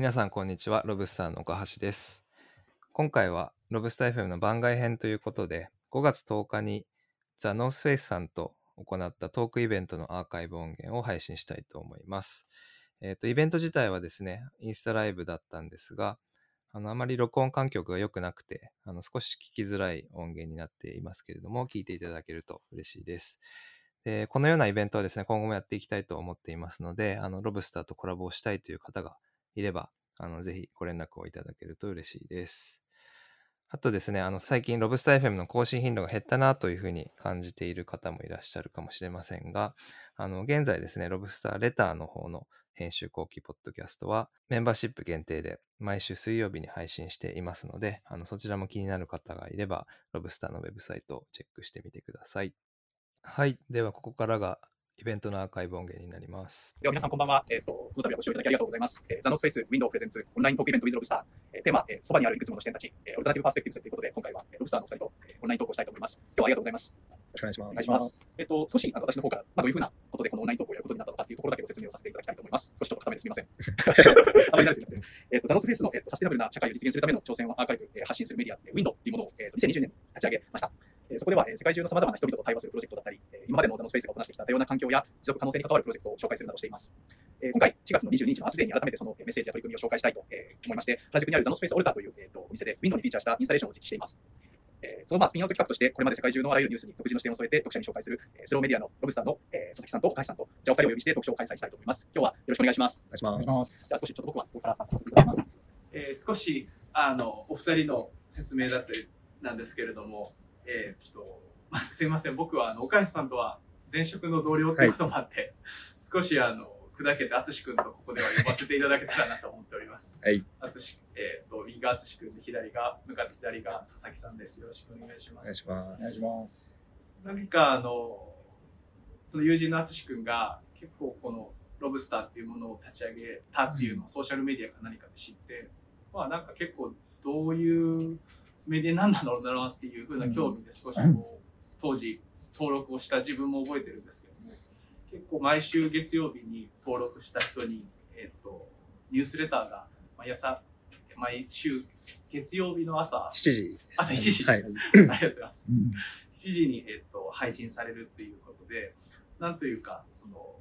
皆さんこんにちは。 Lobsterr の岡橋です。今回はロブスター FM の番外編ということで5月10日にザ・ノースフェイスさんと行ったトークイベントのアーカイブ音源を配信したいと思います。えっ、とイベント自体はですねインスタライブだったんですがあのあまり録音環境が良くなくてあの少し聞きづらい音源になっていますけれども聞いていただけると嬉しいです。でこのようなイベントはですね、今後もやっていきたいと思っていますので、あの、 Lobsterr とコラボをしたいという方がいれば、あの、ぜひご連絡をいただけると嬉しいです。あとですね、あの、最近ロブスター FM の更新頻度が減ったなというふうに感じている方もいらっしゃるかもしれませんが、あの、現在ですね、ロブスターレターの方の編集後期ポッドキャストはメンバーシップ限定で毎週水曜日に配信していますので、あの、そちらも気になる方がいれば、ロブスターのウェブサイトをチェックしてみてください。はい。では、ここからがイベントのアーカイブ音源になります。では皆さんこんばんは。えっ、と、この度はご視聴いただきありがとうございます。えー、 The North Face Window presents オンライントークイベント with Lobsterr。えー、テーマ、えー、そばにあるいくつもの視点たち、えー、 Alternative Perspectives ということで、今回は、えー Lobsterr のお二人と、えーオンライントークをしたいと思います。今日はありがとうございます。よろしくお願いします。お願いします。えっ、と、少しあの私の方から、まあ、どういうふうなことでこのオンライントークをやることになったのかっていうところだけご説明をさせていただきたいと思います。少しちょっと固めですみません。あまり慣れてなくて。えっ、と、ザノスフェイスの、えーとサステナブルな社会を実現するための挑戦をアーカイブ、えー発信するメディア、えー、ウィンドウっていうものを、えーと2020年に立ち上げました。えーそこでは、えー世界中の様々な人々と対話するプロジェクトだったり、えー今までのザノスペースが行ってきた多様な環境や持続可能性に関わるプロジェクトを紹介するなどしています。えー今回、4月の22日のアースデーに改めてそのえーメッセージや取り組みを紹介したいと、えー思いまして、原宿にあるザノスペースオルタという、えーとお店で Windows にフィーチャーしたインスタレーションを実施しています。えーそのまあスピンアウト企画として、これまで世界中のあらゆるニュースに独自の視点を添えて読者に紹介する、えースローメディアのロブスターの、えー佐々木さんと岡橋さんと、じゃあお二人をお呼びして特徴を開催したいと思います。今日はよろしくお願いします。お願いします。じゃあ少しちょっと僕はそこから参加させていただきます。えー少しあのお二人の説明だったりなんですけれども、えーっとまあ、すいません、僕はあの岡橋さんとは前職の同僚ということもあって、少しあの砕けて淳君とここでは呼ばせていただけたらなと思っております。はい。淳、えーっと右が淳君で左が向かって左が佐々木さんです。よろしくお願いしますお願いし。まお願いしす。ます。何かあのその友人の淳君が結構このロブスターっていうものを立ち上げたっていうのをソーシャルメディアか何かで知って、まあなんか結構どういうメディアなんだろうなっていうふうな興味で少しこう、当時登録をした自分も覚えてるんですけども結構毎週月曜日に登録した人に、えっとニュースレターが毎朝毎週月曜日の朝7時朝7時はい。ありがとうございます。うん7時に、えっと配信されるっていうことで、なんというか、その、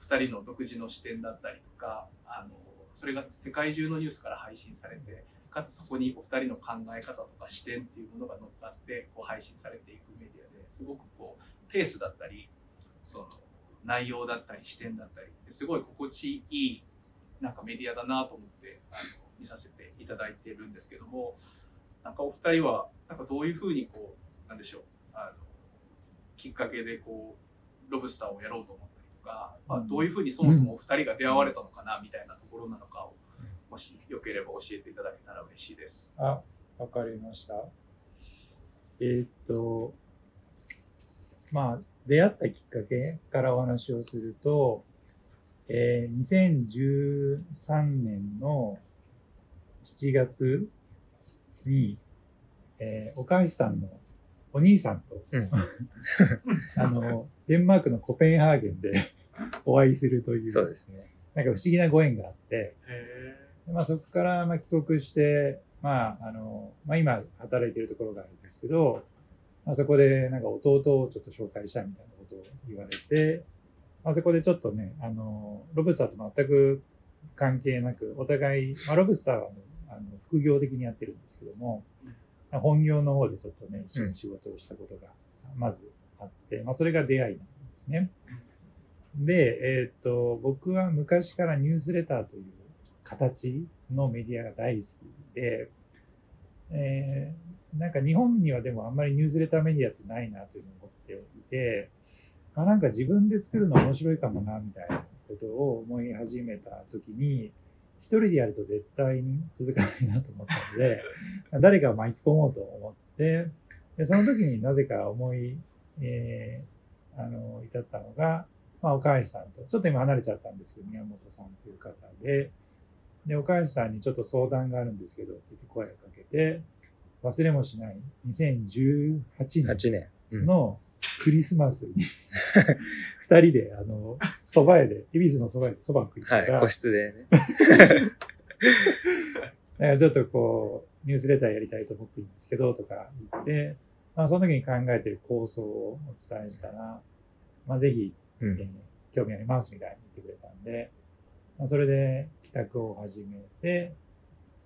2人の独自の視点だったりとか、あの、それが世界中のニュースから配信されて、かつそこにお二人の考え方とか視点っていうものが乗っかって、こう配信されていくメディアですごくこう、ペースだったり、その、内容だったり視点だったりすごい心地いいなんかメディアだなと思ってあの見させていただいてるんですけどもなんかお二人はなんかどういうふうにこうなんでしょうあのきっかけでこうロブスターをやろうと思ったりとか、まあ、どういうふうにそもそもお二人が出会われたのかなみたいなところなのかをもしよければ教えていただけたら嬉しいです。あ、わかりました。えーっと、まあ、出会ったきっかけからお話をすると、えー2013年の7月に、えー岡橋さんのお兄さんと、うん あの、デンマークのコペンハーゲンでお会いするという、そうですね。なんか不思議なご縁があって、まあ、そこからまあ帰国して、まああのまあ、今働いているところがあるんですけど、まあ、そこでなんか弟をちょっと紹介したいみたいなことを言われて、まあ、そこでちょっとね、あのロブスターと全く関係なく、お互い、まあ、ロブスターはあの副業的にやってるんですけども、本業の方でちょっとね、一緒に仕事をしたことがまずあって、まあ、それが出会いなんですね。で、えーっと、僕は昔からニュースレターという形のメディアが大好きで、えーなんか日本にはでもあんまりニュースレターメディアってないなというふうに思っていて、あ、なんか自分で作るの面白いかもなみたいなことを思い始めた時に、一人でやると絶対に続かないなと思ったので、誰かを巻き込もうと思って、でその時になぜか思い、えーあの、至ったのが、まあ、岡橋さんと、ちょっと今離れちゃったんですけど、宮本さんという方で、で、岡橋さんにちょっと相談があるんですけど、って言って声をかけて、忘れもしない2018 8年のクリスマスに、二人で、あの、蕎麦屋で、恵比寿の蕎麦屋で蕎麦を食いなはい。個室でね。からちょっとこう、ニュースレターやりたいと思っていいんですけど、とか言って、まあその時に考えてる構想をお伝えしたら、まあぜひ、うえー興味ありますみたいに言ってくれたんで、まあ、それで企画を始めて、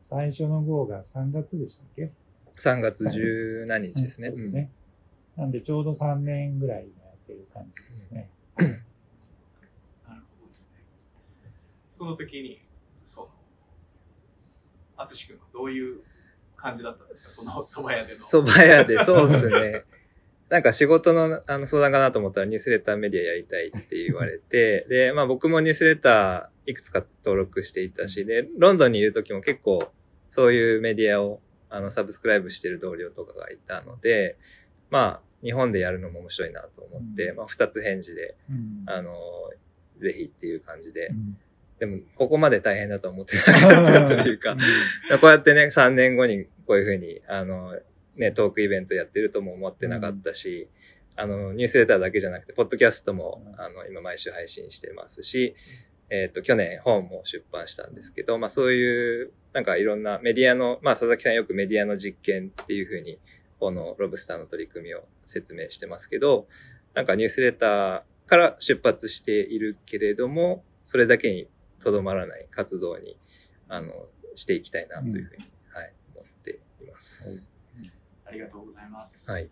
最初の号が3月でしたっけ？3月十何日ですね。そうですね。なんでちょうど3年ぐらい今やってる感じですね。なるほどですね。その時に、その、淳君はどういう感じだったんですか？その蕎麦屋での。蕎麦屋で、そうですね。なんか仕事のあの相談かなと思ったらニュースレターメディアやりたいって言われて、で、まあ僕もニュースレターいくつか登録していたし、で、ロンドンにいる時も結構そういうメディアをあのサブスクライブしてる同僚とかがいたので、まあ日本でやるのも面白いなと思って、うん。まあ二つ返事で、うん。あの、ぜひっていう感じでう、ん。でもここまで大変だと思ってなかったというか、こうやってね、3年後にこういうふうに、あの、ね、トークイベントやってるとも思ってなかったし、あの、ニュースレターだけじゃなくて、ポッドキャストも、うんあの、今毎週配信してますし、えっ、と、去年本も出版したんですけど、まあそういう、なんかいろんなメディアの、まあ佐々木さんよくメディアの実験っていうふうに、このロブスターの取り組みを説明してますけど、なんかニュースレターから出発しているけれども、それだけにとどまらない活動に、あの、していきたいなというふうに、はい、思っています。ありがとうございます。はい。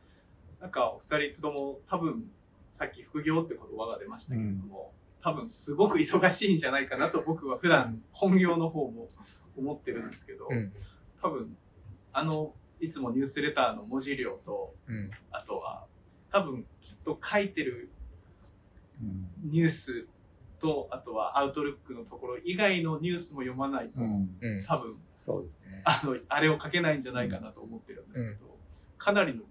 なんかお二人とも多分、さっき副業って言葉が出ましたけれども、多分すごく忙しいんじゃないかなと僕は普段本業の方も思ってるんですけど、うん。多分、あの、いつもニュースレターの文字量と、うん。あとは、多分きっと書いてるうんニュースと、あとはアウトルックのところ以外のニュースも読まないと、うんうん。多分、そうですね。あの、あれを書けないんじゃないかなと思ってるんですけど、かなりの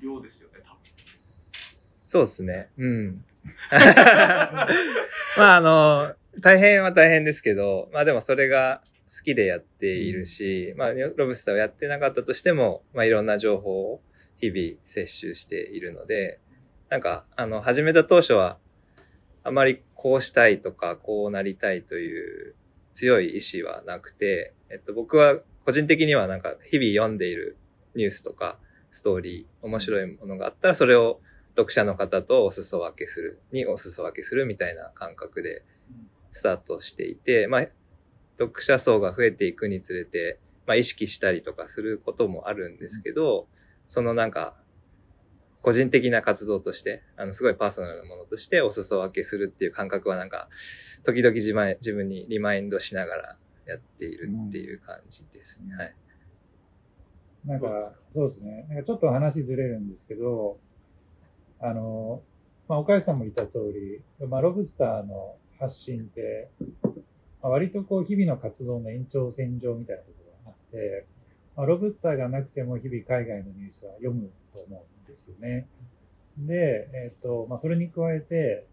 量ですよね、多分。そうですね。うん。まあ、あの、大変は大変ですけど、まあでもそれが好きでやっているし、まあ、ロブスターをやってなかったとしても、まあいろんな情報を日々摂取しているので、なんか、あの、始めた当初は、あまりこうしたいとか、こうなりたいという強い意志はなくて、えっと、僕は個人的にはなんか日々読んでいるニュースとか、ストーリー、面白いものがあったら、それを読者の方とお裾分けする、にお裾分けするみたいな感覚でスタートしていて、まあ、読者層が増えていくにつれて、まあ、意識したりとかすることもあるんですけど、そのなんか、個人的な活動として、あの、すごいパーソナルなものとしてお裾分けするっていう感覚はなんか、時々自前自分にリマインドしながらやっているっていう感じですね。はい。なんか、そうですね。なんかちょっと話ずれるんですけど、あの、まあ、岡井さんも言った通り、まあ、ロブスターの発信って、まあ、割とこう、日々の活動の延長線上みたいなところがあって、まあ、ロブスターがなくても日々海外のニュースは読むと思うんですよね。で、えっ、と、まあ、それに加えて、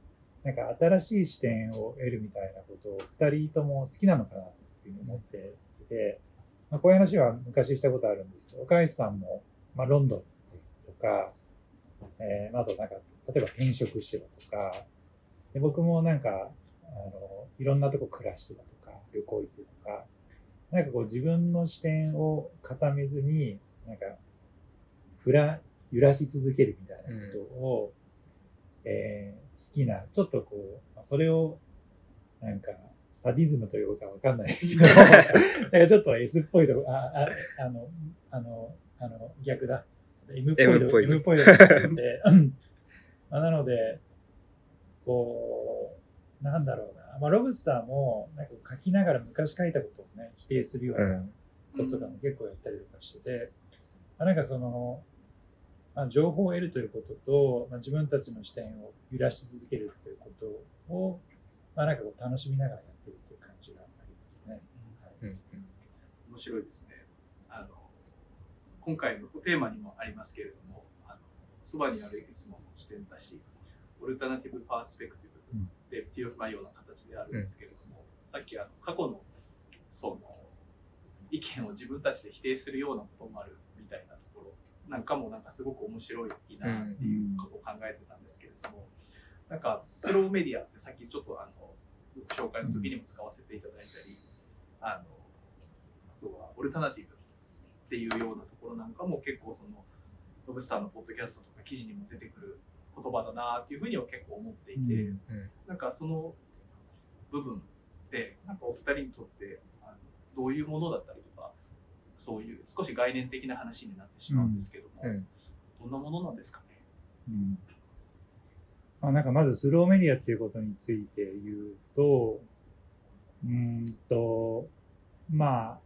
なんか新しい視点を得るみたいなことを二人とも好きなのかなというふうに思っていて、まあ、こういう話は昔したことあるんですけど、岡石さんも、まあ、ロンドンとか、えー、あとなんか、例えば転職してたとか、で僕もなんか、あの、いろんなとこ暮らしてたとか、旅行行ってとか、なんかこう自分の視点を固めずに、なんか、ふら、揺らし続けるみたいなことを、えー好きな、ちょっとこう、まあそれを、なんか、サディズムというかわかんないけど、なんかちょっと S っぽいとこ、あ、あ、あの、あの、あの、逆だ。M っぽい M っぽい M っぽいとこがあって、まあなので、こう、なんだろうな。まあ、ロブスターも、なんか書きながら昔書いたことをね、否定するようなこととかも結構やったりとかしてて、まあ、なんかその、まあ、情報を得るということと、まあ、自分たちの視点を揺らし続けるということを、まあ、なんかこう楽しみながらやってるっていう感じがありますね。はいうん面白いですね。あの、今回のテーマにもありますけれども、あのそばにあるいくつもの視点だし、オルタナティブパースペクティブで、っていう、ような形であるんですけれども、さっきあの過去の、その、意見を自分たちで否定するようなこともあるみたいなところなんかもなんかすごく面白いなっていうことを考えてたんですけれども、なんかスローメディアってさっきちょっとあの紹介の時にも使わせていただいたり、あの、とはオルタナティブっていうようなところなんかも結構その、ロブスターのポッドキャストとか記事にも出てくる言葉だなっていうふうには結構思っていて、うん。なんかその部分で、なんかお二人にとってどういうものだったりとか、そういう少し概念的な話になってしまうんですけども、うん。どんなものなんですかね？うん。まあ、なんかまずスローメディアっていうことについて言うと、うーんと、まあ、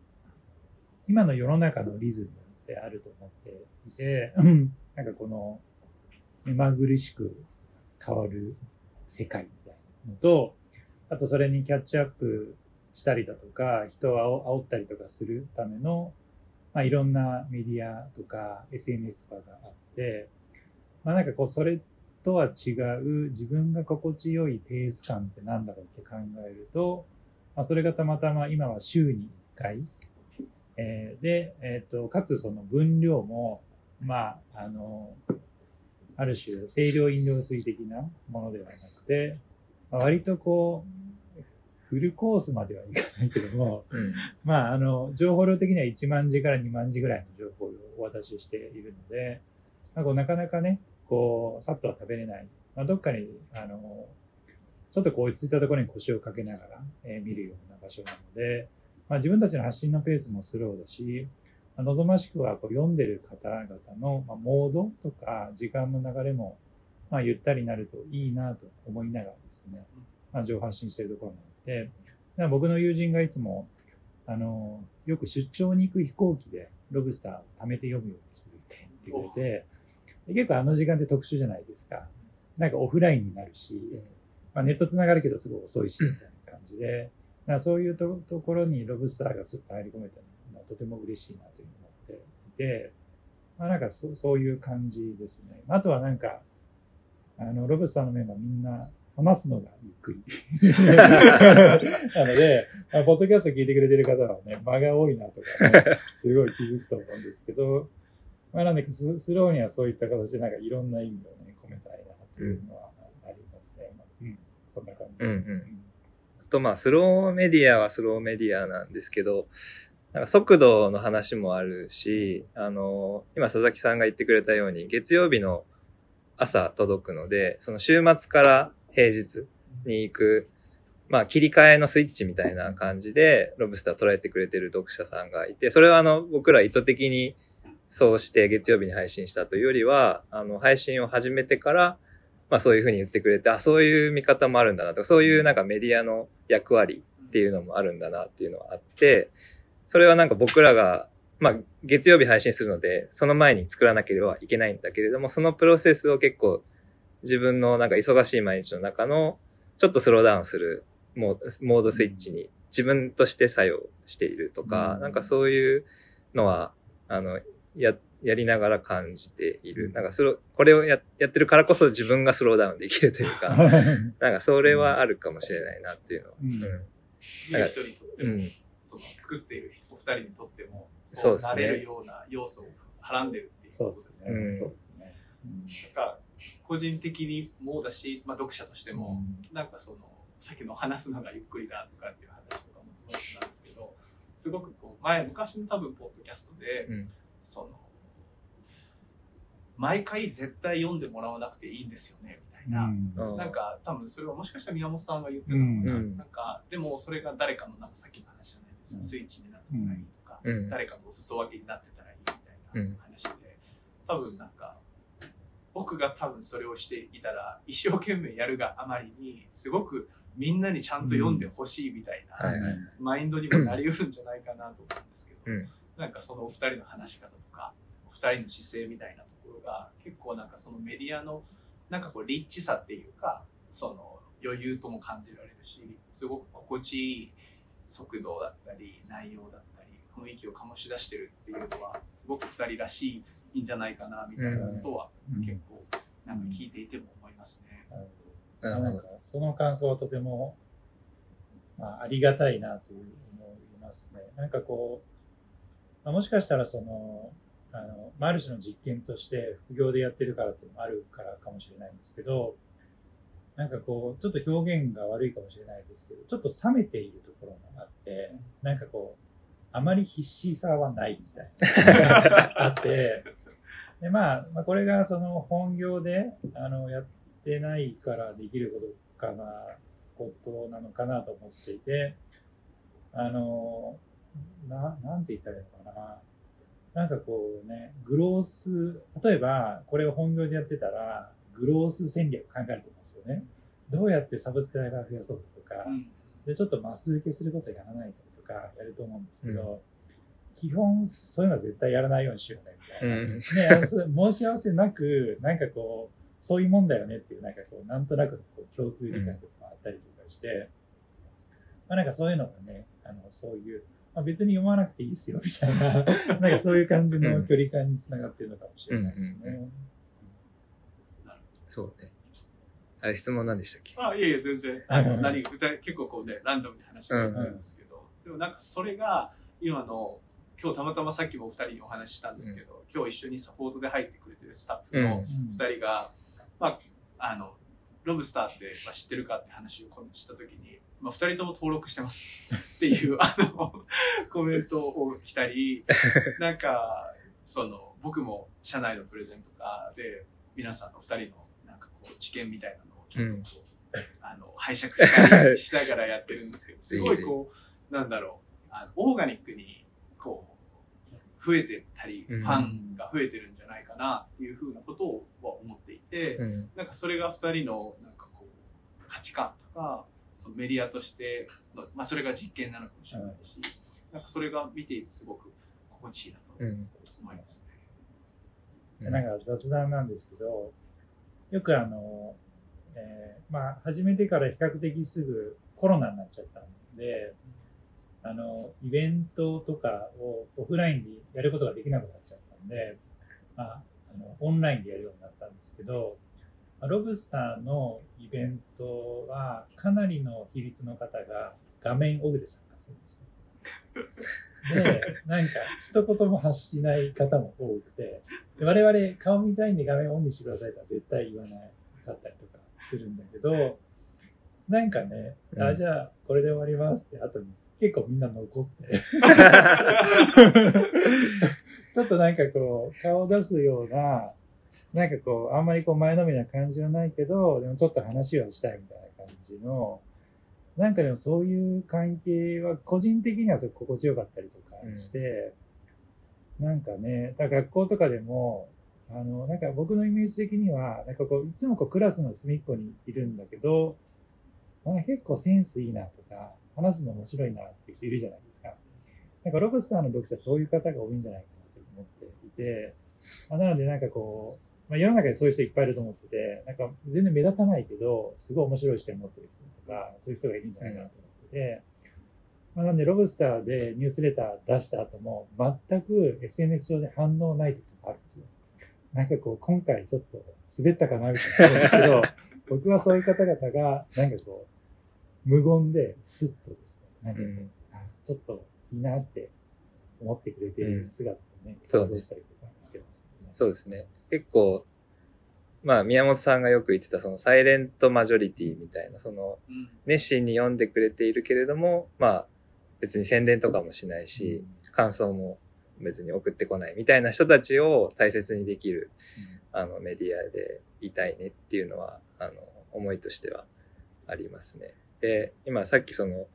今の世の中のリズムってあると思っていて、なんかこの目まぐるしく変わる世界みたいなのと、あとそれにキャッチアップしたりだとか、人を煽ったりとかするための、まあ、いろんなメディアとか SNS とかがあって、まあ、なんかこうそれとは違う自分が心地よいペース感ってなんだろうって考えると、まあ、それがたまたま今は週に1回、えーで、えっ、と、かつその分量も、まあ、あの、ある種清涼飲料水的なものではなくて、まあ、割とこう、フルコースまではいかないけども、うんまあ、あの、情報量的には1万字から2万字ぐらいの情報をお渡ししているので、まあ、こうなかなかね、こう、さっとは食べれない。まあ、どっかに、あの、ちょっとこう落ち着いたところに腰をかけながら、えー見るような場所なので、まあ、自分たちの発信のペースもスローだし、まあ望ましくはこう読んでる方々の、まあ、モードとか時間の流れも、まあ、ゆったりになるといいなと思いながらですね、まあ、情報発信しているところなので、だから僕の友人がいつも、あの、よく出張に行く飛行機でロブスターを貯めて読むようにしてるって言ってくれて、で結構あの時間って特殊じゃないですか。なんかオフラインになるし、まあ、ネットつながるけどすごい遅いし、みたいな感じで、だそういうとところにロブスターがスッと入り込めたのはとても嬉しいなというふうに思っていて、まあ、なんかそそういう感じですね。あとはなんか、あの、ロブスターのメンバーみんな話すのがゆっくり。なので、まあ、ポッドキャスト聞いてくれてる方はね、間が多いなとか、ね、すごい気づくと思うんですけど、まあ、なんでス、スローにはそういった形でなんかいろんな意味をね、込めたいなっていうのはありますね。うん、そんな感じです、ね。うんうんあとまあスローメディアはスローメディアなんですけど、なんか速度の話もあるし、あの、今佐々木さんが言ってくれたように月曜日の朝届くので、その週末から平日に行く、まあ切り替えのスイッチみたいな感じでロブスター捉えてくれてる読者さんがいて、それはあの僕ら意図的にそうして月曜日に配信したというよりは、あの配信を始めてから、まあそういうふうに言ってくれて、あ、そういう見方もあるんだなとか、そういうなんかメディアの役割っていうのもあるんだなっていうのはあって、それはなんか僕らが、まあ月曜日配信するので、その前に作らなければいけないんだけれども、そのプロセスを結構自分のなんか忙しい毎日の中のちょっとスローダウンするモードスイッチに自分として作用しているとか、うん。なんかそういうのは、あの、や、やりながら感じている。なんかスロー、これをややってるからこそ自分がスローダウンできるというか、なんかそれはあるかもしれないなっていうのは。うんうん見る人にとっても、うん。その作っているお二人にとっても、そうですねなれるような要素をはらんでるっていうそうでことですすね。そうですね。なんか個人的にもだし、まあ、読者としてうんも、なんかそのさっきの話すのがゆっくりだとかっていう話とかもそうなんですけどすごくこう前昔の多分ポッドキャストで、うんその毎回絶対読んでもらわなくていいんですよねみたいな、うん。うんなんか多分それはもしかしたら宮本さんが言ってたのかな,、うん。なんかでもそれが誰かのなんかさっきの話じゃないですか、うん。スイッチになってたらいいとか、うん。誰かのお裾分けになってたらいいみたいな話で、多分なんか僕が多分それをしていたら一生懸命やるがあまりにすごくみんなにちゃんと読んでほしいみたいな、はいはい。マインドにもなりうるんじゃないかなと思うんですけど、うん。なんかそのお二人の話し方とかお二人の姿勢みたいなところが結構なんかそのメディアのなんかこうリッチさっていうかその余裕とも感じられるしすごく心地いい速度だったり内容だったり雰囲気を醸し出してるっていうのはすごく二人らしいんじゃないかなみたいなことはうん結構なんか聞いていても思いますね。なるほどなるほど。なんかその感想はとても、まあ、ありがたいなと思いますね。なんかこう、まあ、もしかしたらその、あの、まあある種の実験として副業でやってるからっていうのもあるからかもしれないんですけど、なんかこう、ちょっと表現が悪いかもしれないですけど、ちょっと冷めているところがあって、なんかこう、あまり必死さはないみたいな あって、で、まあ、まあ、これがその本業で、あの、やってないからできることかな、ことなのかなと思っていて、あの、な、なんて言ったらいいのかな。なんかこうね、グロース、例えばこれを本業でやってたら、グロース戦略考えると思うんですよね。どうやってサブスクライバー増やそうとか、うんで、ちょっとマス受けすることやらないととかやると思うんですけど、基本そういうのは絶対やらないようにしようね、みたいな。うん。ね、申し合わせなく、なんかこう、そういうもんだよねっていう、なんかこう、なんとなくこう共通理解とかあったりとかして、まあなんかそういうのがね、あの、そういう、まあ、別に読まなくていいっすよ、みたいな、なんかそういう感じの距離感につながってるのかもしれないですうんうんね。そうね。あれ、質問何でしたっけ？あ、いえいえ、全然。あの、何、具体、結構こうね、ランダムに話してるんですけど、でもなんかそれが、今の、今日たまたまさっきもお二人にお話ししたんですけど、今日一緒にサポートで入ってくれてるスタッフのうん二人が、まあ、あの、ロブスターって、まあ、知ってるかって話を今度したときに、まあ、二人とも登録してます。っていう、あの、コメントを来たり、なんか、その、僕も社内のプレゼンとかで、皆さんの二人の、なんかこう、知見みたいなのをちょっとこう、あの、拝借したりしながらやってるんですけど、すごいこう、なんだろう、あのオーガニックに、こう、増えてったり、うん。ファンが増えてるんじゃないかなっていうふうなことをは思っていて、うん。なんかそれが二人のなんかこう価値観とかそのメディアとしての、まあ、それが実験なのかもしれないし、なんかそれが見ていてすごく心地いいなと思いますね。でなんか雑談なんですけど、よくあの、えーまあ、始めてから比較的すぐコロナになっちゃったんで、あの、イベントとかをオフラインでやることができなくなっちゃったんで、まあ、あのオンラインでやるようになったんですけど、まあロブスターのイベントはかなりの比率の方が画面オフで参加するんですよ。で、なんか一言も発しない方も多くて、で我々顔見たいんで画面オンにしてくださいとは絶対言わなかったりとかするんだけど、なんかね、あ、うんじゃあこれで終わりますって後に結構みんな残って、ちょっとなんかこう顔を出すような、なんかこうあんまりこう前のめりな感じはないけど、でもちょっと話はしたいみたいな感じの、なんかでもそういう関係は個人的にはすごく心地よかったりとかして、なんかね、だ学校とかでも、あの、なんか僕のイメージ的には、なんかこう、いつもこうクラスの隅っこにいるんだけど、なんか結構センスいいなとか、話すの面白いなっていう人いるじゃないですか。なんかロブスターの読者そういう方が多いんじゃないかなと思っていて、まあ、なのでなんかこう、まあ、世の中でそういう人いっぱいいると思ってて、なんか全然目立たないけど、すごい面白い視点持ってる人とか、そういう人がいるんじゃないかなと思ってて、まあ、なんでロブスターでニュースレター出した後も、全く SNS 上で反応ない時があるんですよ。なんかこう、今回ちょっと滑ったかなみたいなですけど、僕はそういう方々が、なんかこう、無言でスッとですね、なんかこう、うんあちょっといいなって思ってくれている姿をね、想像したりとかしてますね。そうですね。結構、まあ、宮本さんがよく言ってた、そのサイレントマジョリティみたいな、その、うん。熱心に読んでくれているけれども、まあ、別に宣伝とかもしないし、感想も別に送ってこないみたいな人たちを大切にできる、あの、メディアでいたいねっていうのは、あの、思いとしてはありますね。で、今さっきその、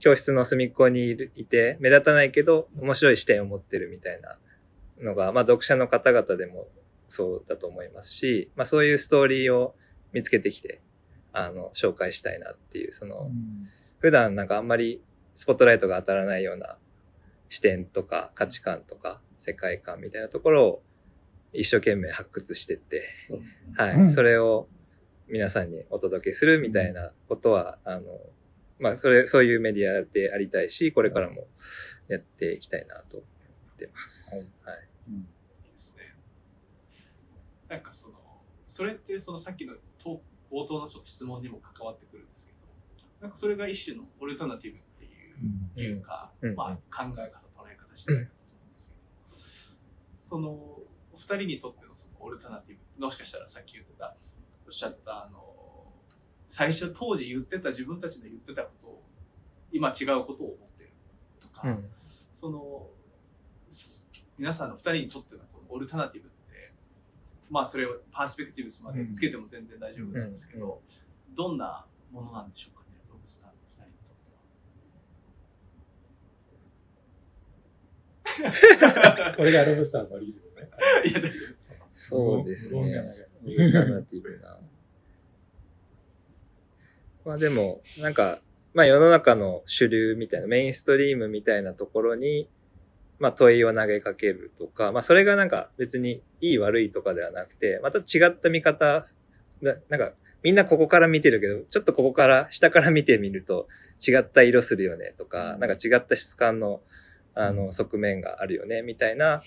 教室の隅っこにいるいて、目立たないけど、面白い視点を持ってるみたいなのが、まあ、読者の方々でもそうだと思いますし、まあ、そういうストーリーを見つけてきて、あの、紹介したいなっていう、その、うん普段なんかあんまりスポットライトが当たらないような視点とか価値観とか世界観みたいなところを一生懸命発掘してって、ね。はい、うんそれを皆さんにお届けするみたいなことは、あの、まあ、それ、そういうメディアでありたいし、これからもやっていきたいなと思ってます。はい。うんいいですね。なんかその、それってそのさっきのと冒頭の質問にも関わってくるんですけど、なんかそれが一種のオルタナティブっていう,、いうか、うん。まあ考え方、捉え方してないかと思うん。ですけど、その、お二人にとってのそのオルタナティブ、もしかしたらさっき言ってた、おっしゃってたあの、最初当時言ってた自分たちの言ってたことを今違うことを思ってるとか、うん。その皆さんの2人にとってのこのオルタナティブってまあそれをパースペクティブスまでつけても全然大丈夫なんですけど、どんなものなんでしょうかねロブスターの2人にとこれがロブスターのリズムね。っては。いやだけどそうですね。ルタナティブな。まあでも、なんか、まあ世の中の主流みたいな、メインストリームみたいなところに、まあ問いを投げかけるとか、まあそれがなんか別にいい悪いとかではなくて、また違った見方、ななんかみんなここから見てるけど、ちょっとここから、下から見てみると違った色するよねとか、なんか違った質感の、あの、側面があるよね、みたいな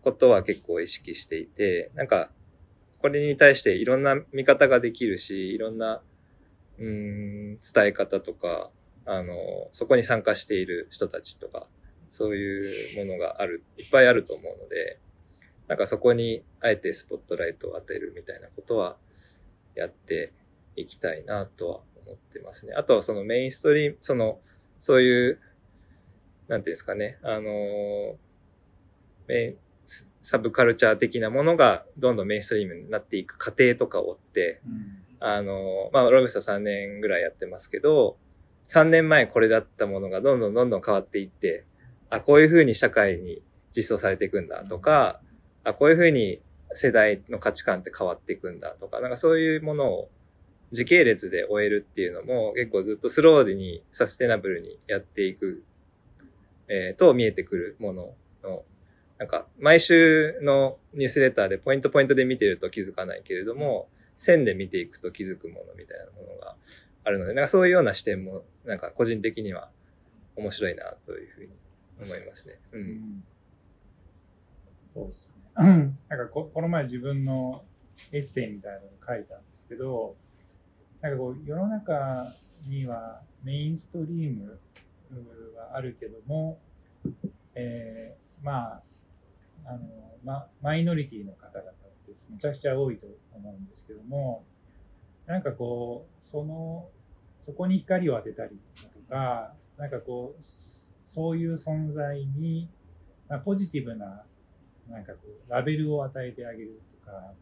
ことは結構意識していて、なんか、これに対していろんな見方ができるし、いろんな、うーん、伝え方とか、あの、そこに参加している人たちとか、そういうものがある、いっぱいあると思うので、なんかそこにあえてスポットライトを当てるみたいなことはやっていきたいなとは思ってますね。あとはそのメインストリーム、その、そういう、なんていうんですかね、あの、メイン、サブカルチャー的なものがどんどんメインストリームになっていく過程とかを追って、あの、まあ、ロブスター3年ぐらいやってますけど、3年前これだったものがどんどんどんどん変わっていって、あ、こういうふうに社会に実装されていくんだとか、あ、こういうふうに世代の価値観って変わっていくんだとか、なんかそういうものを時系列で終えるっていうのも結構ずっとスローにサステナブルにやっていく、えーと見えてくるものの、なんか毎週のニュースレターでポイントポイントで見てると気づかないけれども、線で見ていくと気づくものみたいなものがあるので、なんかそういうような視点も、なんか個人的には面白いなというふうに思いますね。う。うんんそうですね。うん なんかここの前自分のエッセイみたいなのを書いたんですけど、なんかこう世の中にはメインストリームはあるけども、えーまあ、あの、ま、マイノリティの方々ってめちゃくちゃ多いと思うんですけども、なんかこう、その、そこに光を当てたりだとか、なんかこう、そそういう存在に、まあ、ポジティブな、なんかこう、ラベルを与えてあげるとか、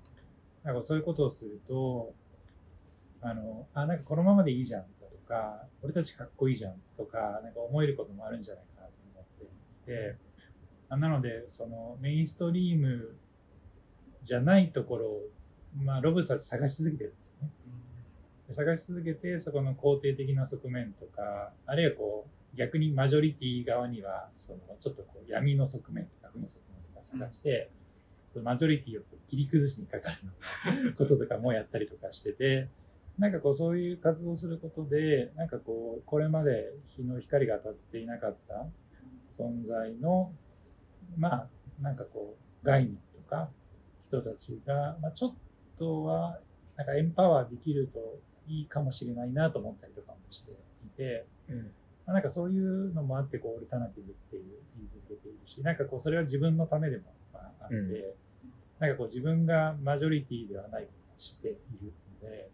なんかそういうことをすると、あの、あ、なんかこのままでいいじゃんだとか、俺たちかっこいいじゃんとか、なんか思えることもあるんじゃないかなと思っていて、あなので、そのメインストリームじゃないところを、まあ、ロブさん探し続けてるんですよね。で探し続けて、そこの肯定的な側面とか、あるいはこう、逆にマジョリティ側には、その、ちょっとこう、闇の側面とか、負の側面とか探して、そのマジョリティを切り崩しにかかることとかもやったりとかしてて、なんかこう、そういう活動をすることで、なんかこう、これまで日の光が当たっていなかった存在の、まあ、なんかこう、概念とか、人たちが、まあ、ちょっとは、なんかエンパワーできるといいかもしれないなと思ったりとかもしていて、うん。なんかそういうのもあって、こう、オルタナティブっていう言い続けているし、なんかこう、それは自分のためでもまああって、うんなんかこう、自分がマジョリティではないことを知っているので、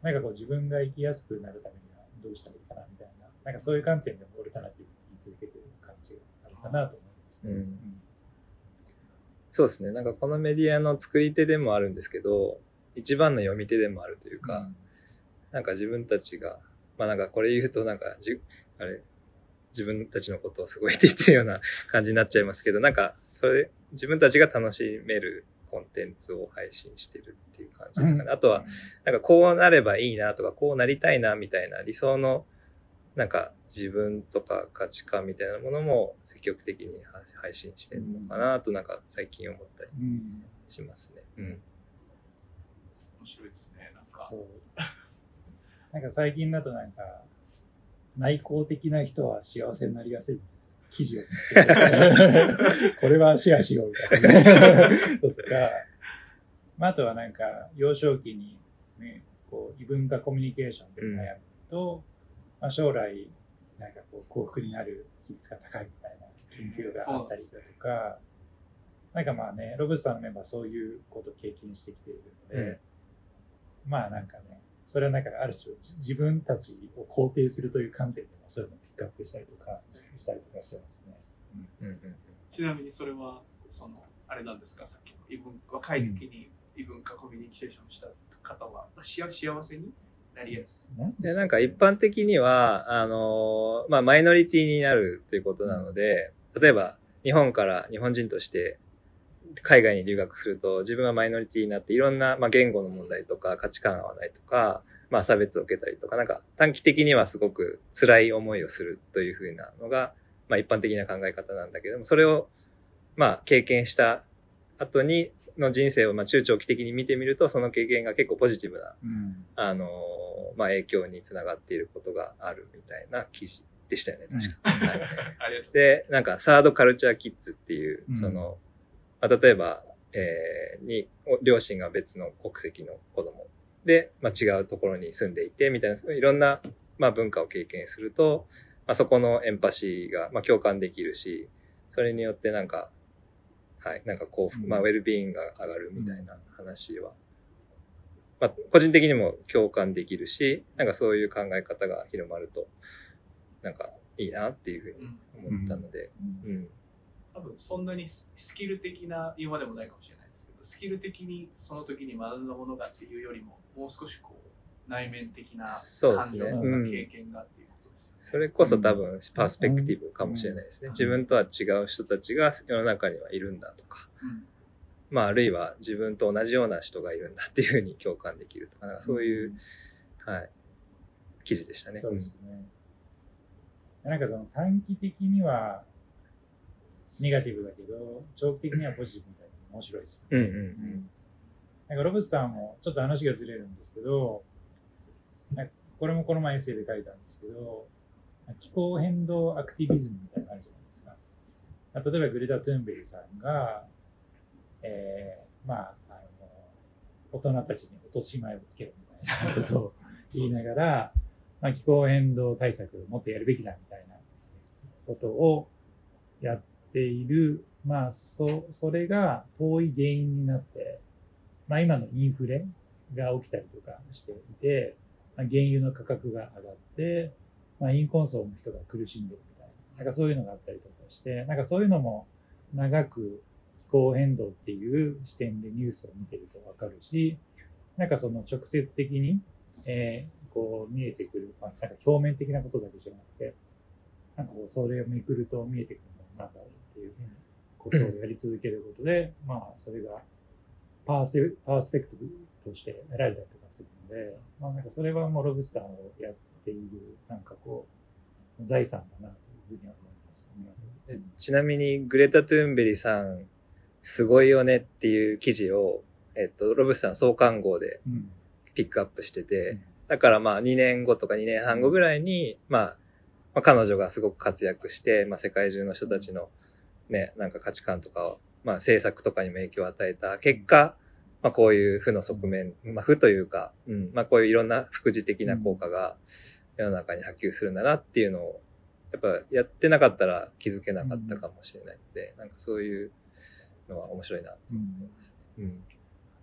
なんかこう、自分が生きやすくなるためにはどうしたらいいかなみたいな、なんかそういう観点でもオルタナティブって言い続けている感じがあるかなと思いますね。うんそうですね。なんかこのメディアの作り手でもあるんですけど、一番の読み手でもあるというか、なんか自分たちが、まあなんかこれ言うとなんかじ、あれ、自分たちのことをすごい言ってるような感じになっちゃいますけど、なんか、それ、自分たちが楽しめるコンテンツを配信してるっていう感じですかね。あとは、なんかこうなればいいなとか、こうなりたいなみたいな理想の、なんか自分とか価値観みたいなものも積極的には配信してるのかなとなんか最近思ったりうんしますね。うん。面白いですね。なんかそう。なんか最近だとなんか、内向的な人は幸せになりやすい記事を見つけて、これはシェアしようみたいな。のとか、まあ、あとはなんか、幼少期に、ね、こう異文化コミュニケーションで悩むと、まあ、将来、なんかこう幸福になる比率が高いみたいな研究があったりだとか、なんかまあね、ロブスターのメンバーはそういうことを経験してきているので、まあなんかね、それはなんかある種じ自分たちを肯定するという観点でもそういうのをピックアップしたりとかしたりとかしてますね。うんうんちなみにそれはそのあれなんですか？さっきの異文若い時に異文化コミュニケーションした方はし幸せになりやすい。なんでなんか一般的には、あのーまあ、マイノリティになるということなので、例えば日本から日本人として海外に留学すると自分はマイノリティになっていろんな、まあ、言語の問題とか価値観合わないとか、まあ、差別を受けたりとか、なんか短期的にはすごく辛い思いをするというふうなのが、まあ、一般的な考え方なんだけども、それを、まあ、経験した後に、の人生を、まあ、中長期的に見てみると、その経験が結構ポジティブなうん。あのーまあ、影響につながっていることがあるみたいな記事でしたよね、確か。で、なんか、サードカルチャーキッズっていうう、ん。その、まあ、例えば、えーに、お両親が別の国籍の子供。で、まあ、違うところに住んでいて、みたいな、いろんな、まあ、文化を経験すると、まあ、そこのエンパシーが、まあ、共感できるし、それによってなんか、はい、なんか幸福、うん。まあ、ウェルビーイングが上がるみたいな話は、まあ、個人的にも共感できるし、なんかそういう考え方が広まると、なんかいいなっていうふうに思ったので、うん。うん。多分そんなにススキル的な言うまでもないかもしれないですけど、スキル的にその時に学んだものがっていうよりも、もう少しこう内面的なそうですね感情とかうん経験がっていうことですよね。それこそ多分パースペクティブかもしれないですね。うん自分とは違う人たちが世の中にはいるんだとか、うんまああるいは自分と同じような人がいるんだっていうふうに共感できるとか、なんかそういう、はい、記事でしたね。そうですね。なんかその短期的にはネガティブだけど、長期的にはポジティブみたいな面白いですよね。うんうんうんなんかロブスターもちょっと話がずれるんですけど、これもこの前エッセイで書いたんですけど、気候変動アクティビズムみたいなのあるじゃないですか。例えばグレタ・トゥンベリさんが、えー、まあ、あの、大人たちに落とし前をつけるみたいなことを 言いながら、まあ、気候変動対策をもっとやるべきだみたいなことをやっている、まあ、そ、それが遠い原因になって、まあ、今のインフレが起きたりとかしていて、まあ、原油の価格が上がって、まあ、貧困層の人が苦しんでるみたいな、なんかそういうのがあったりとかして、なんかそういうのも長く気候変動っていう視点でニュースを見てるとわかるし、なんかその直接的に、えーこう見えてくる、まあ、なんか表面的なことだけじゃなくて、なんかこうそれをめくると見えてくるものなんだろうっていうことをやり続けることで、まあそれがパーセパースペクティブとして得られたりとかするので、まあなんかそれはもうロブスターをやっている、なんかこう、財産だなというふうには思いますよね。でちなみにグレタ・トゥーンベリさん、すごいよねっていう記事を、えっと、ロブスターの創刊号でうん。ピックアップしてて、うんだからまあ2年後とか2年半後ぐらいに、まあ、まあ彼女がすごく活躍して、まあ世界中の人たちのね、なんか価値観とかを、まあ政策とかにも影響を与えた結果、まあこういう負の側面、まあ負というか、うん、まあこういういろんな副次的な効果が世の中に波及するんだなっていうのを、やっぱやってなかったら気づけなかったかもしれないので、なんかそういうのは面白いなと思いますね。うん。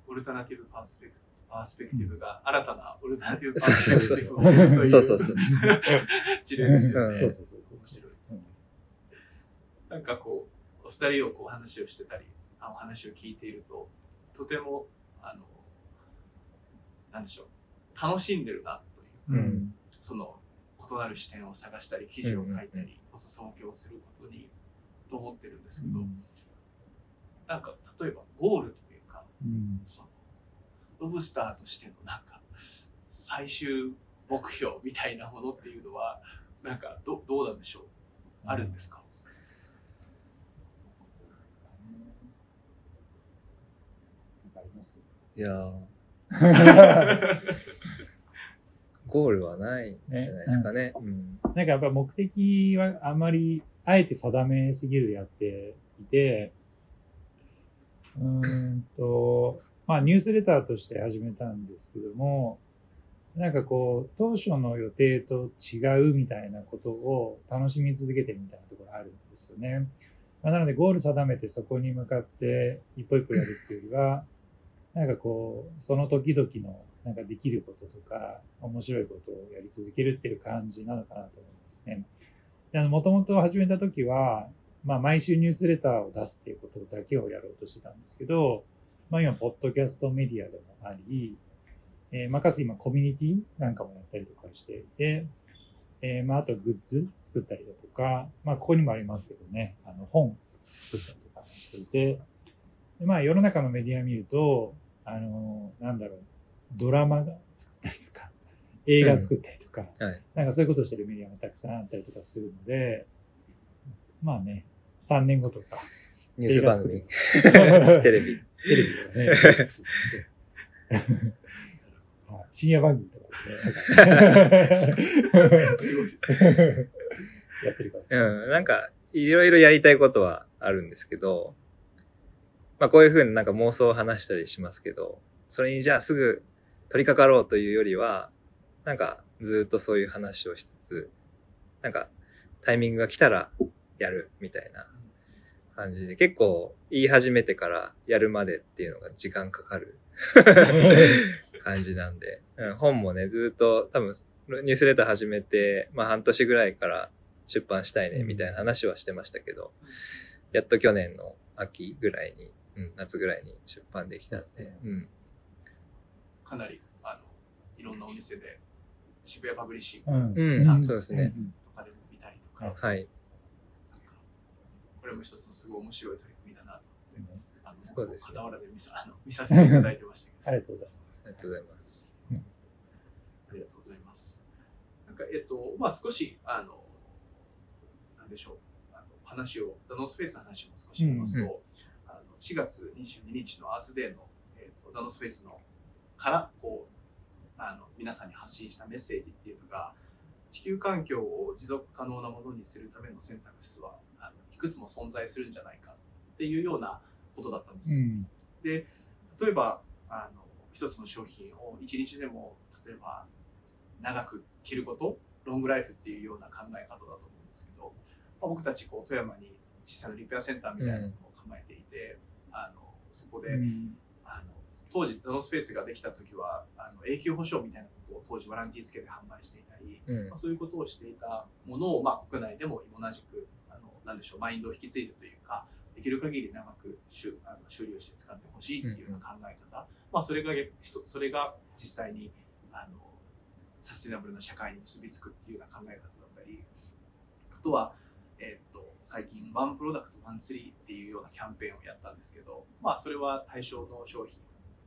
alternative perspective perspective が新たな alternative perspective そうそうをというそうそうそう。事例ですよね。うんそうそうそうそう面白いなんかこう、お二人をこう話をしてたり、あの話を聞いていると、とても、あの、なんでしょう、楽しんでるなという、うん。その、異なる視点を探したり、記事を書いたり、お裾分けをすることに、と思ってるんですけど、なんか、例えばゴールというか、うん。その、ロブスターとしてのなんか、最終目標みたいなものっていうのは、なんか、どどうなんでしょう？あるんですか、なんかあります？いやー ゴールはないんじゃないですかね。うん。なんかやっぱ目的はあまりあえて定めすぎるでやっていて、うーんと、まあニュースレターとして始めたんですけども、なんかこう、当初の予定と違うみたいなことを楽しみ続けてるみたいなところあるんですよね。まあ、なのでゴール定めてそこに向かって一歩一歩やるっていうよりは、なんかこう、その時々のなんかできることとか、面白いことをやり続けるっていう感じなのかなと思いますね。あの、もともと始めた時は、まあ、毎週ニュースレターを出すっていうことだけをやろうとしてたんですけど、まあ、今、ポッドキャストメディアでもあり、えー、まあ、かつ今、コミュニティなんかもやったりとかしていて、えー、まあ、あとグッズ作ったりだとか、まあ、ここにもありますけどね、あの、本作ったりとかしていて、まあ、世の中のメディアを見ると、あの、なんだろう、ドラマが作ったりとか、映画作ったりとか、うんはい、なんかそういうことをしてるメディアもたくさんあったりとかするので、まあね、3年後とか。ニュース番組、テレビ。テレビとかね。深夜番組とかですね。やってるかうら。ん、なんか、いろいろやりたいことはあるんですけど、まあこういうふうになんか妄想を話したりしますけど、それにじゃあすぐ取り掛かろうというよりは、なんかずっとそういう話をしつつ、なんかタイミングが来たらやるみたいな感じで、結構言い始めてからやるまでっていうのが時間かかる 感じなんで、うん、本もね、ずっと多分ニュースレター始めて、まあ半年ぐらいから出版したいねみたいな話はしてましたけど、やっと去年の秋ぐらいに、うん、夏ぐらいに出版できたんで、うん。かなりあのいろんなお店で渋谷 Publishing うん。うん。そうですね。とかでも見たりとか、はい。これも一つのすごい面白い取り組みだなと思って、あのそうですね。傍らで見さあの見させていただいてました。けどありがとうございます。ありがとうございます。ありがとうございます。なんか、えっと、まあ、少し、あの、なんでしょう、あの話を、ザ・ノースフェイスの話も少ししますと、うん。うあの4月22日のアースデーの、えっと、ザ・ノースフェイスのから、こう、あの、皆さんに発信したメッセージっていうのが、地球環境を持続可能なものにするための選択肢は、あのいくつも存在するんじゃないかっていうようなことだったんです。うん。で例えばあの一つの商品を一日でも例えば長く着ることロングライフっていうような考え方だと思うんですけど、まあ、僕たちこう富山に小さなリペアセンターみたいなのを構えていて、あのそこで、うん。あの当時ゾノスペースができた時はあの永久保証みたいなことを当時ワランティー付けで販売していたり、うん。まあ、そういうことをしていたものを、まあ、国内でも同じくあのなんでしょうマインドを引き継いでというかできる限り長く修あの修理をして使ってほしいっていうような考え方、まあ、それがそれが実際にあのサステナブルな社会に結びつくっていうような考え方だったりあとは、最近 One Product One Tree っていうようなキャンペーンをやったんですけど、まあ、それは対象の商品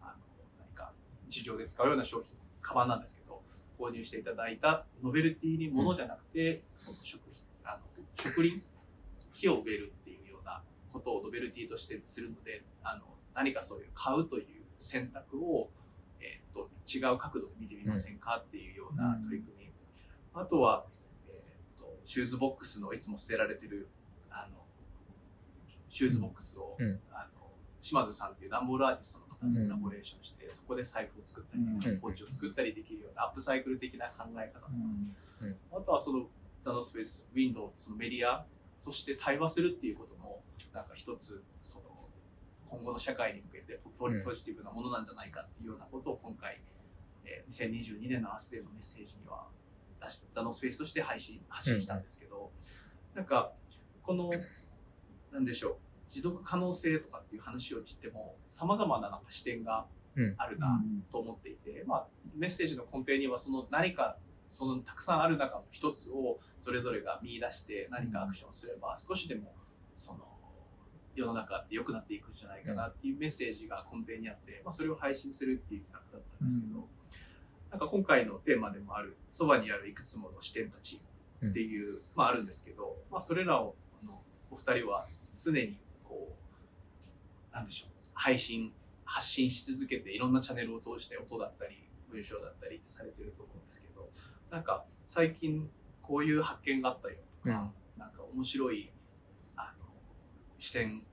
あの何か日常で使うような商品カバンなんですけど購入していただいたノベルティにものじゃなくて、その食品あの植林木を植えるっていうようなことをノベルティとしてするのであの何かそういう買うという選択を、えー、と違う角度で見てみませんかっていうような取り組み、あとは、えー、とシューズボックスのいつも捨てられてるシューズボックスを、うん。あの島津さんっていう段ボールアーティストの方とコラボレーションして、そこで財布を作ったりとか、うん。ポーチを作ったりできるようなアップサイクル的な考え方うん。あとはその The North Face、Window、そのメディアとして対話するっていうことも、なんか一つ、その今後の社会に向けてポうん。ポジティブなものなんじゃないかっていうようなことを今回、えー2022年のアースデーのメッセージには出し、ザノスペースとして配信、発信したんですけど、なんか、この、なんでしょう、持続可能性とかっていう話を聞いても、様々ななんか視点があるな、と思っていて、まあ、メッセージの根底にはその何かそのたくさんある中の一つをそれぞれが見出して何かアクションすれば少しでもその世の中って良くなっていくんじゃないかなっていうメッセージが根底にあって、まあ、それを配信するっていう企画だったんですけど、うん。なんか今回のテーマでもあるそばにあるいくつもの視点たちっていう、まああるんですけど、まあ、それらをあのお二人は常にこうなんでしょう配信発信し続けていろんなチャンネルを通して音だったり文章だったりってされてると思うんですけどなんか最近こういう発見があったよとか、なんか面白いあの視点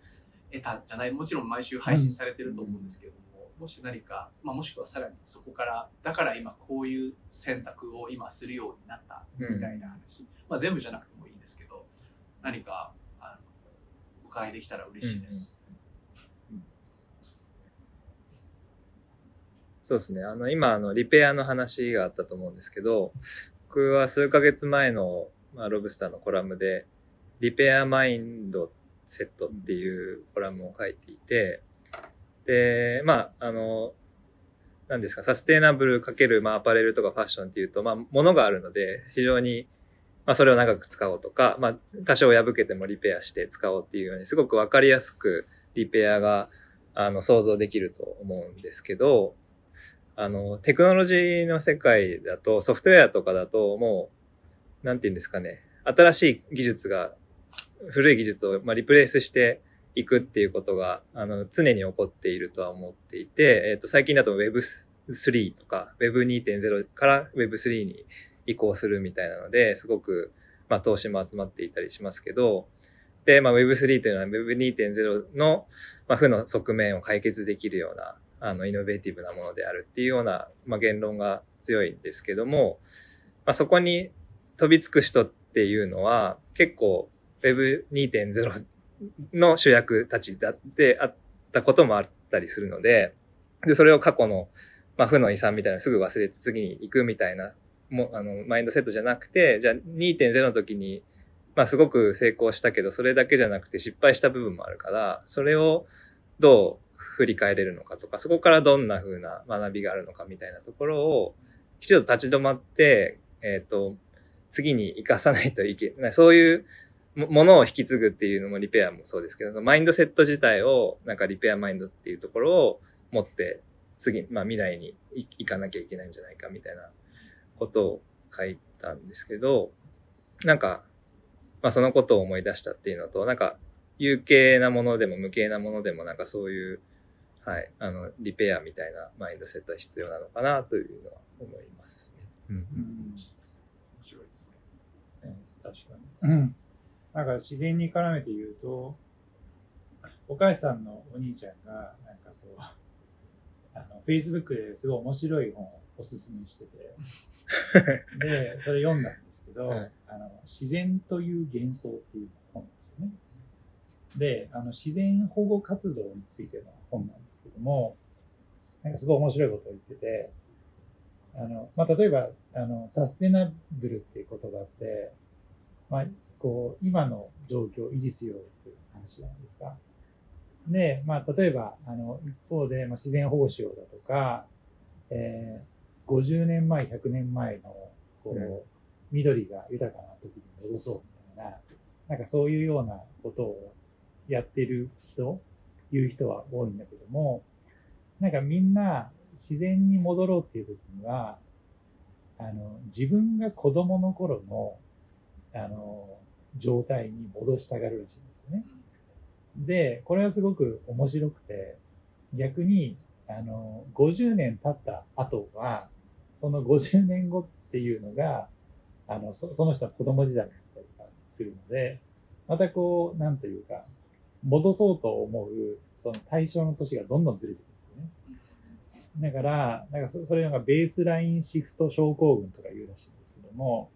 得たんじゃないもちろん毎週配信されてると思うんですけども、もし何か、まあ、もしくはさらにそこからだから今こういう選択を今するようになったみたいな話、まあ、全部じゃなくてもいいんですけど何かあのお伺いできたら嬉しいです。そうですね。あの、今、あの、リペアの話があったと思うんですけど、僕は数ヶ月前の、まあ、ロブスターのコラムで、リペアマインドセットっていうコラムを書いていて、で、まあ、あの、何ですか、サステイナブルかける、まあ、アパレルとかファッションっていうと、まあ、ものがあるので、非常に、まあ、それを長く使おうとか、まあ、多少破けてもリペアして使おうっていうように、すごくわかりやすくリペアが、あの、想像できると思うんですけど、あの、テクノロジーの世界だと、ソフトウェアとかだと、もう、なんて言うんですかね、新しい技術が、古い技術を、まあ、リプレイスしていくっていうことが、あの、常に起こっているとは思っていて、えっ、と、最近だと Web3 とか Web2.0 から Web3 に移行するみたいなので、すごく、まあ、投資も集まっていたりしますけど、で、まあ、Web3 というのは Web2.0 の、まあ、負の側面を解決できるような、あの、イノベーティブなものであるっていうような、まあ、言論が強いんですけども、まあ、そこに飛びつく人っていうのは、結構 Web2.0 の主役たちだってあったこともあったりするので、で、それを過去の、まあ、負の遺産みたいなのすぐ忘れて次に行くみたいな、もあの、マインドセットじゃなくて、じゃあ2.0の時に、まあ、すごく成功したけど、それだけじゃなくて失敗した部分もあるから、それをどう振り返れるのかとか、そこからどんな風な学びがあるのかみたいなところを、きちんと立ち止まって、えっ、ー、と、次に生かさないといけない。そういうものを引き継ぐっていうのもリペアもそうですけど、マインドセット自体を、なんかリペアマインドっていうところを持って、次、まあ未来に行かなきゃいけないんじゃないかみたいなことを書いたんですけど、なんか、まあそのことを思い出したっていうのと、なんか有形なものでも無形なものでもなんかそういう、はい、あの、リペアみたいなマインドセットは必要なのかなというのは思いますね。うん。うん、面白いですね。確かに。うん。なんか自然に絡めて言うと、お母さんのお兄ちゃんが、なんかこう、あの、Facebook ですごい面白い本をおすすめしてて、で、それ読んだんですけど、はい、あの、自然という幻想っていう本ですよね。で、あの、自然保護活動についての本なんですけども、なんかすごい面白いことを言ってて、あの、まあ、例えば、あの、サステナブルっていう言葉って、まあ、こう、今の状況を維持しようっていう話じゃないですか。で、まあ、例えば、あの、一方で、まあ、自然保護しようだとか、えー、50年前、100年前の、こう、うん、緑が豊かな時に戻そうみたいな、なんかそういうようなことをやってる人、言う人は多いんだけども、なんかみんな自然に戻ろうっていう時には、あの、自分が子供の頃の、あの、状態に戻したがるらしいんですよね。で、これはすごく面白くて、逆に、あの、50年経った後は、その50年後っていうのが、あの、そその人は子供時代だったりかするので、またこう、なんというか、戻そうと思う、その対象の年がどんどんずれてくんですよね。だから、なんかそれなんかベースラインシフト症候群とか言うらしいんですけども、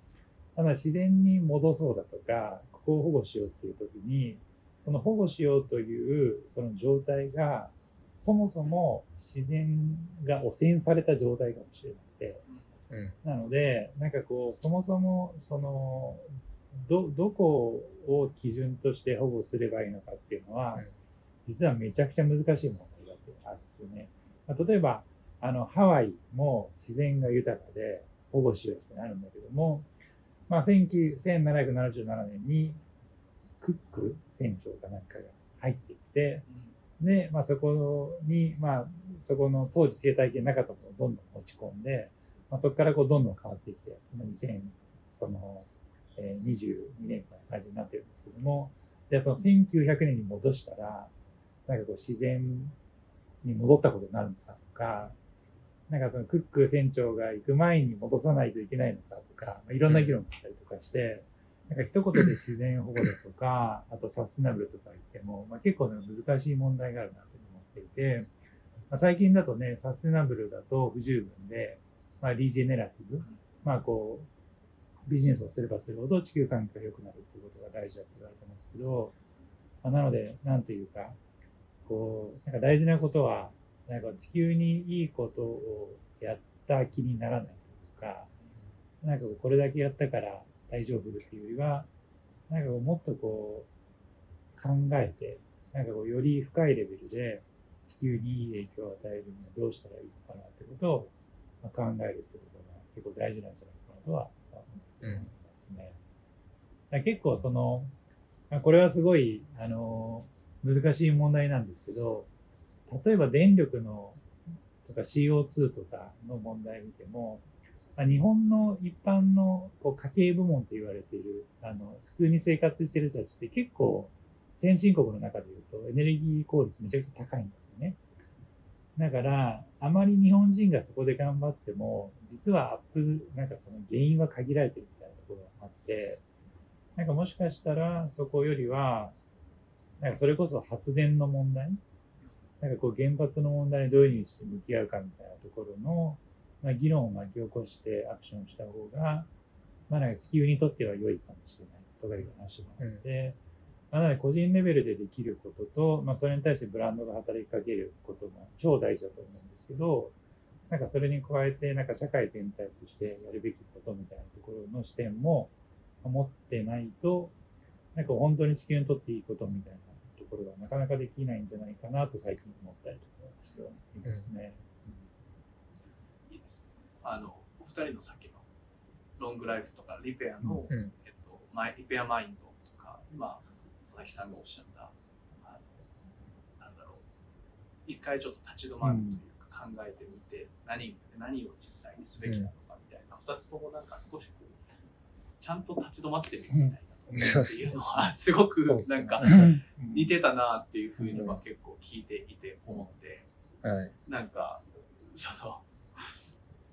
ただ自然に戻そうだとか、ここを保護しようっていう時に、その保護しようというその状態が、そもそも自然が汚染された状態かもしれなくて、うん、なので、なんかこう、そもそも、その、ど、どこを基準として保護すればいいのかっていうのは、実はめちゃくちゃ難しい問題だってあるんですよね。まあ、例えば、あの、ハワイも自然が豊かで保護しようってなるんだけども、まあ、1777年にクック船長かなんかが入ってきて、で、まあ、そこに、まあ、そこの当時生態系なかったものをどんどん持ち込んで、まあ、そこからこうどんどん変わってきて、2000、その、えー、22年みたいな感じになってるんですけども、で、その1900年に戻したら、なんかこう自然に戻ったことになるのかとか、なんかそのクック船長が行く前に戻さないといけないのかとか、まあ、いろんな議論があったりとかして、なんか一言で自然保護だとか、あとサステナブルとか言っても、まあ、結構、難しい問題があるなと思っていて、まあ、最近だとね、サステナブルだと不十分で、まあ、リジェネラティブ、まあこう、ビジネスをすればするほど地球環境が良くなるっていうことが大事だと言われてますけど、まあ、なので、なんていうか、こう、なんか大事なことは、なんか地球にいいことをやった気にならないとか、なんかこれだけやったから大丈夫っていうよりは、なんかもっとこう考えて、なんかこうより深いレベルで地球にいい影響を与えるにはどうしたらいいのかなってことをまあ考えるってことが結構大事なんじゃないかなとは思いますね。だから結構その、まあこれはすごい、あの、難しい問題なんですけど、例えば電力のとか CO2 とかの問題見ても、まあ日本の一般のこう家計部門と言われている、あの、普通に生活してる人たちって結構先進国の中で言うとエネルギー効率めちゃくちゃ高いんですよね。だから、あまり日本人がそこで頑張っても、実はアップ、なんかその原因は限られてるみたいなところがあって、なんかもしかしたらそこよりは、なんかそれこそ発電の問題なんかこう原発の問題にどういうふうにして向き合うかみたいなところの、まあ、議論を巻き起こしてアクションした方が、まあなんか地球にとっては良いかもしれないとかいう話もあって、まあなので個人レベルでできることと、まあそれに対してブランドが働きかけることも超大事だと思うんですけど、なんかそれに加えて、なんか社会全体としてやるべきことみたいなところの視点も持ってないと、なんか本当に地球にとっていいことみたいなところがなかなかできないんじゃないかなと最近思ったりとかしてはいますね。いいですあのお二人のさっきのロングライフとかリペアの、うん。えっと、マイリペアマインドとか今佐々木さんがおっしゃった。あのなんだろう。一回ちょっと立ち止まるというか、考えてみて何何を実際にすべきなのかみたいな、二つともなんか少しこうちゃんと立ち止まってみるみたいな、うんっていうのはすごくなんか似てたなっていうふうには結構聞いていて思って。はい。なんか、その、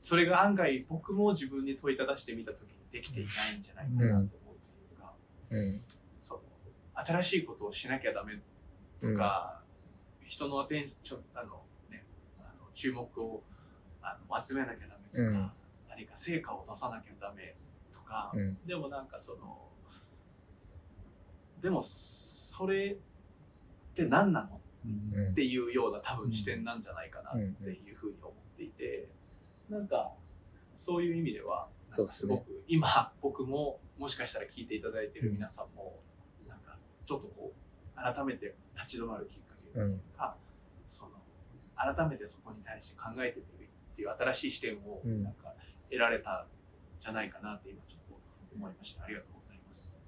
それが案外僕も自分に問いただしてみたときにできていないんじゃないかなと思うというか、新しいことをしなきゃダメとか、人のアテンション、あのね、あの注目をあの集めなきゃダメとか、うん。何か成果を出さなきゃダメとか、うん。でもなんかその、でもそれって何なの？うん。うんっていうような多分視点なんじゃないかなっていうふうに思っていて、なんかそういう意味では、すごく今僕ももしかしたら聞いていただいている皆さんも、ちょっとこう改めて立ち止まるきっかけというか、その改めてそこに対して考えてみるっていう新しい視点をうんなんか得られたんじゃないかなって今ちょっと思いました。ありがとうございます。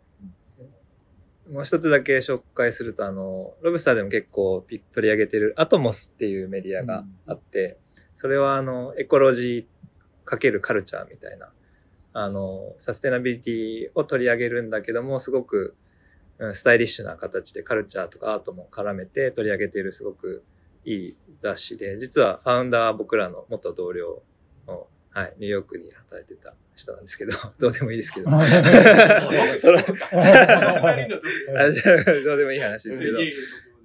もう一つだけ紹介すると、あの、ロブスターでも結構ピ取り上げてるアトモスっていうメディアがあって、それはあの、エコロジーかけるカルチャーみたいな、あの、サステナビリティを取り上げるんだけども、すごく、うんスタイリッシュな形でカルチャーとかアートも絡めて取り上げているすごくいい雑誌で、実はファウンダーは僕らの元同僚の、はい、ニューヨークに働いてた人なんですけど、どうでもいいですけど。どうでもいい話ですけど。い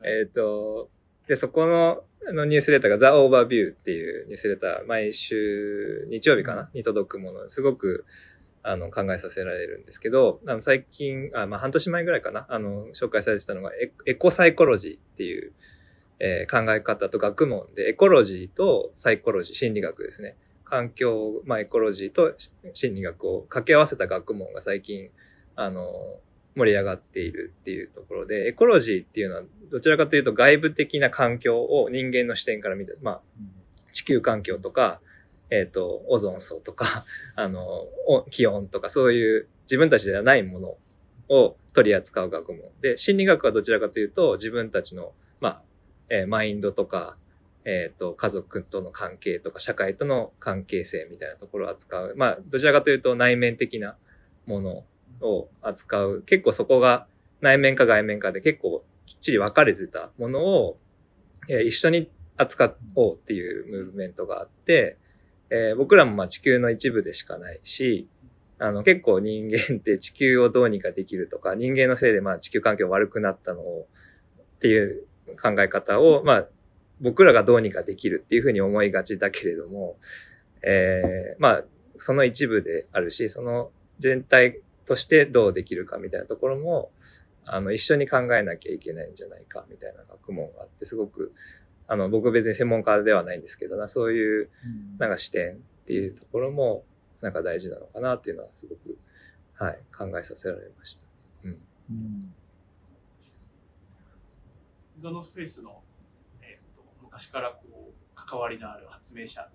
えっ、と、で、そこのあのニュースレターが The Overview っていうニュースレター、毎週日曜日かなに届くものですごくあの考えさせられるんですけど、あの最近、あまあ、半年前ぐらいかな、あの紹介されてたのがエエコサイコロジーっていう、えー考え方と学問で、エコロジーとサイコロジー、心理学ですね。環境、まあ、エコロジーと心理学を掛け合わせた学問が最近、あの、盛り上がっているっていうところで、エコロジーっていうのはどちらかというと外部的な環境を人間の視点から見て、まあ、地球環境とか、えっ、と、オゾン層とか、あの、気温とか、そういう自分たちではないものを取り扱う学問。で、心理学はどちらかというと、自分たちの、まあ、えーマインドとか、えっ、と、家族との関係とか、社会との関係性みたいなところを扱う。まあ、どちらかというと内面的なものを扱う。結構そこが内面か外面かで結構きっちり分かれてたものを、えー一緒に扱おうっていうムーブメントがあって、えー僕らもまあ地球の一部でしかないし、あの結構人間って地球をどうにかできるとか、人間のせいでまあ地球環境悪くなったのをっていう考え方を、まあ僕らがどうにかできるっていうふうに思いがちだけれども、えーまあその一部であるし、その全体としてどうできるかみたいなところも、あの、一緒に考えなきゃいけないんじゃないかみたいな学問があって、すごく、あの、僕別に専門家ではないんですけどな、そういううん。なんか視点っていうところも、なんか大事なのかなっていうのはすごく、はい、考えさせられました。うん。ザノスペースの、えー、と昔からこう関わりのある発明者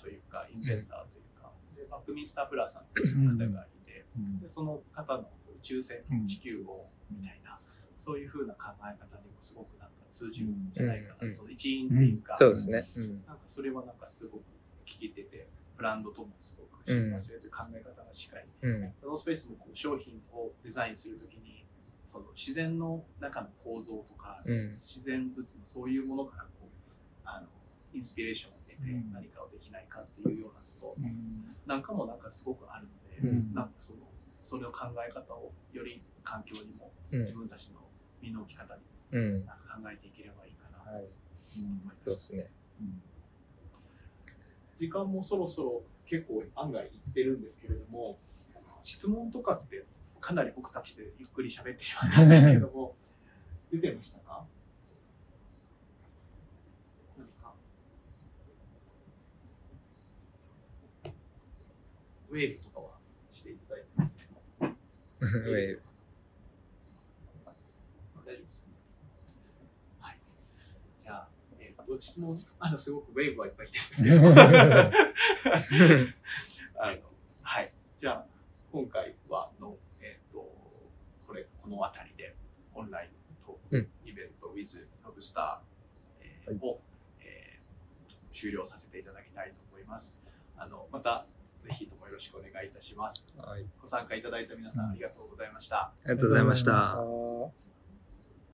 というか、インベンターというか、でバックミンスター・プラーさんという方がいて、うん。でその方の宇宙船うん、地球をみたいな、そういうふうな考え方にもすごくなんか通じるんじゃないかな、うん一員っていうか、そうですね。うん。なんかそれはなんかすごく聞いてて、ブランドともすごく親和性という考え方が近い。うん。ザノスペースもこう商品をデザインするときに、その自然の中の構造とか、うん自然物のそういうものからこうあのインスピレーションを得てうん何かをできないかっていうようなことうんなんかもなんかすごくあるので、うんなんかそのそれの考え方をより環境にもうん。自分たちの身の置き方にうん。なんか考えていければいいかなとはいそうですね。うん。時間もそろそろ結構案外いってるんですけれども質問とかってかなり僕たちでゆっくり喋ってしまったんですけども 出てましたか？何か？ウェーブとかはしていただいてますね。ウェーブ大丈夫です。はい。じゃあ、えー、と質問、あの、すごくウェーブはいっぱい来てるんですけど、あの、はい。じゃあ、今回はの、えっ、と、これ、この辺りで、オンライントークイベント with ロブスター、えーを、えー終了させていただきたいと思います。あの、また、ぜひともよろしくお願いいたします。はい。ご参加いただいた皆さん、ありがとうございました。ありがとうございました。ありがとうございました